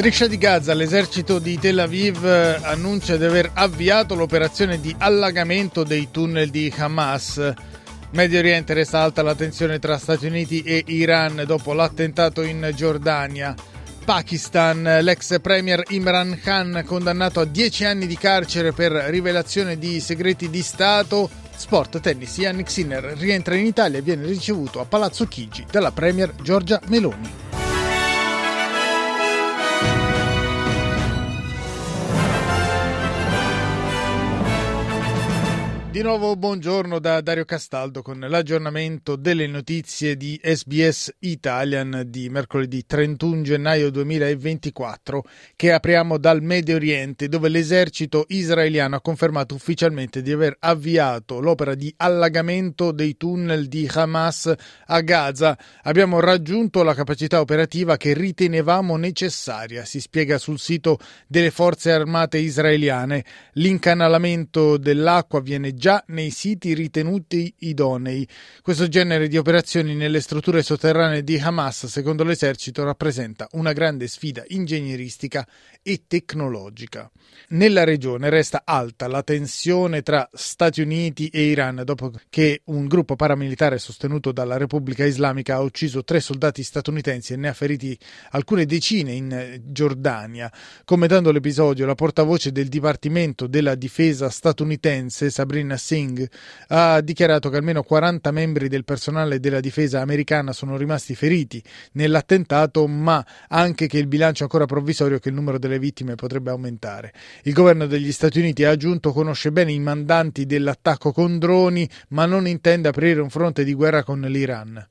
Striscia di Gaza, l'esercito di Tel Aviv eh, annuncia di aver avviato l'operazione di allagamento dei tunnel di Hamas. Medio Oriente resta alta la tensione tra Stati Uniti e Iran dopo l'attentato in Giordania. Pakistan, l'ex premier Imran Khan condannato a 10 anni di carcere per rivelazione di segreti di Stato. Sport, tennis, Yannick Sinner rientra in Italia e viene ricevuto a Palazzo Chigi dalla premier Giorgia Meloni. Di nuovo buongiorno da Dario Castaldo con l'aggiornamento delle notizie di SBS Italian di mercoledì 31 gennaio 2024 che apriamo dal Medio Oriente dove l'esercito israeliano ha confermato ufficialmente di aver avviato l'opera di allagamento dei tunnel di Hamas a Gaza. Abbiamo raggiunto la capacità operativa che ritenevamo necessaria, si spiega sul sito delle forze armate israeliane. L'incanalamento dell'acqua viene già nei siti ritenuti idonei. Questo genere di operazioni nelle strutture sotterranee di Hamas, secondo l'esercito, rappresenta una grande sfida ingegneristica e tecnologica. Nella regione resta alta la tensione tra Stati Uniti e Iran dopo che un gruppo paramilitare sostenuto dalla Repubblica Islamica ha ucciso tre soldati statunitensi e ne ha feriti alcune decine in Giordania. Commentando l'episodio, la portavoce del Dipartimento della Difesa statunitense, Sabrina Singh ha dichiarato che almeno 40 membri del personale della difesa americana sono rimasti feriti nell'attentato, ma anche che il bilancio è ancora provvisorio e che il numero delle vittime potrebbe aumentare. Il governo degli Stati Uniti ha aggiunto conosce bene i mandanti dell'attacco con droni, ma non intende aprire un fronte di guerra con l'Iran.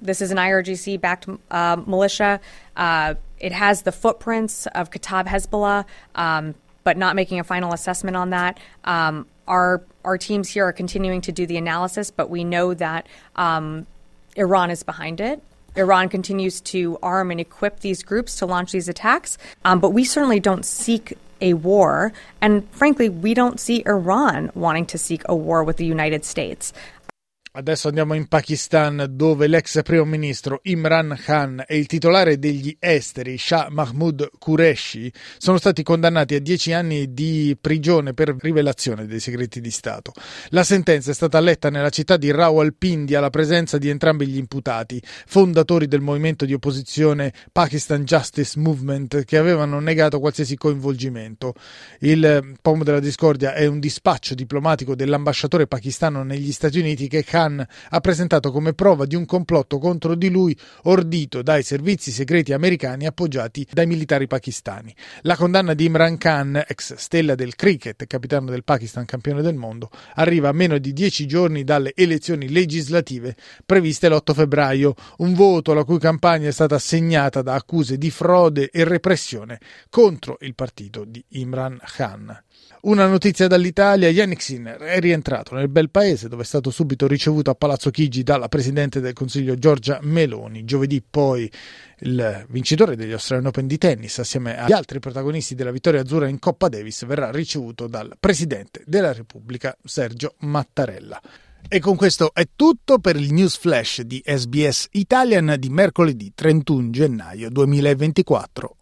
This is an IRGC backed uh, militia. Uh, it has the footprints of Kataib Hezbollah, um, but not making a final assessment on that. Um, our our teams here are continuing to do the analysis, but we know that um, Iran is behind it. Iran continues to arm and equip these groups to launch these attacks, um, but we certainly don't seek a war, and frankly, we don't see Iran wanting to seek a war with the United States. Adesso andiamo in Pakistan dove l'ex primo ministro Imran Khan e il titolare degli esteri Shah Mahmood Qureshi sono stati condannati a dieci anni di prigione per rivelazione dei segreti di Stato. La sentenza è stata letta nella città di Rawalpindi alla presenza di entrambi gli imputati, fondatori del movimento di opposizione Pakistan Justice Movement, che avevano negato qualsiasi coinvolgimento. Il pomo della discordia è un dispaccio diplomatico dell'ambasciatore pakistano negli Stati Uniti che Khan Khan ha presentato come prova di un complotto contro di lui ordito dai servizi segreti americani appoggiati dai militari pakistani. La condanna di Imran Khan, ex stella del cricket e capitano del Pakistan campione del mondo, arriva a meno di dieci giorni dalle elezioni legislative previste l'8 febbraio, un voto la cui campagna è stata segnata da accuse di frode e repressione contro il partito di Imran Khan. Una notizia dall'Italia, Yannick Sinner è rientrato nel bel paese dove è stato subito ricevuto a Palazzo Chigi dalla Presidente del Consiglio Giorgia Meloni. Giovedì poi il vincitore degli Australian Open di tennis assieme agli altri protagonisti della vittoria azzurra in Coppa Davis verrà ricevuto dal Presidente della Repubblica Sergio Mattarella. E con questo è tutto per il news flash di SBS Italian di mercoledì 31 gennaio 2024.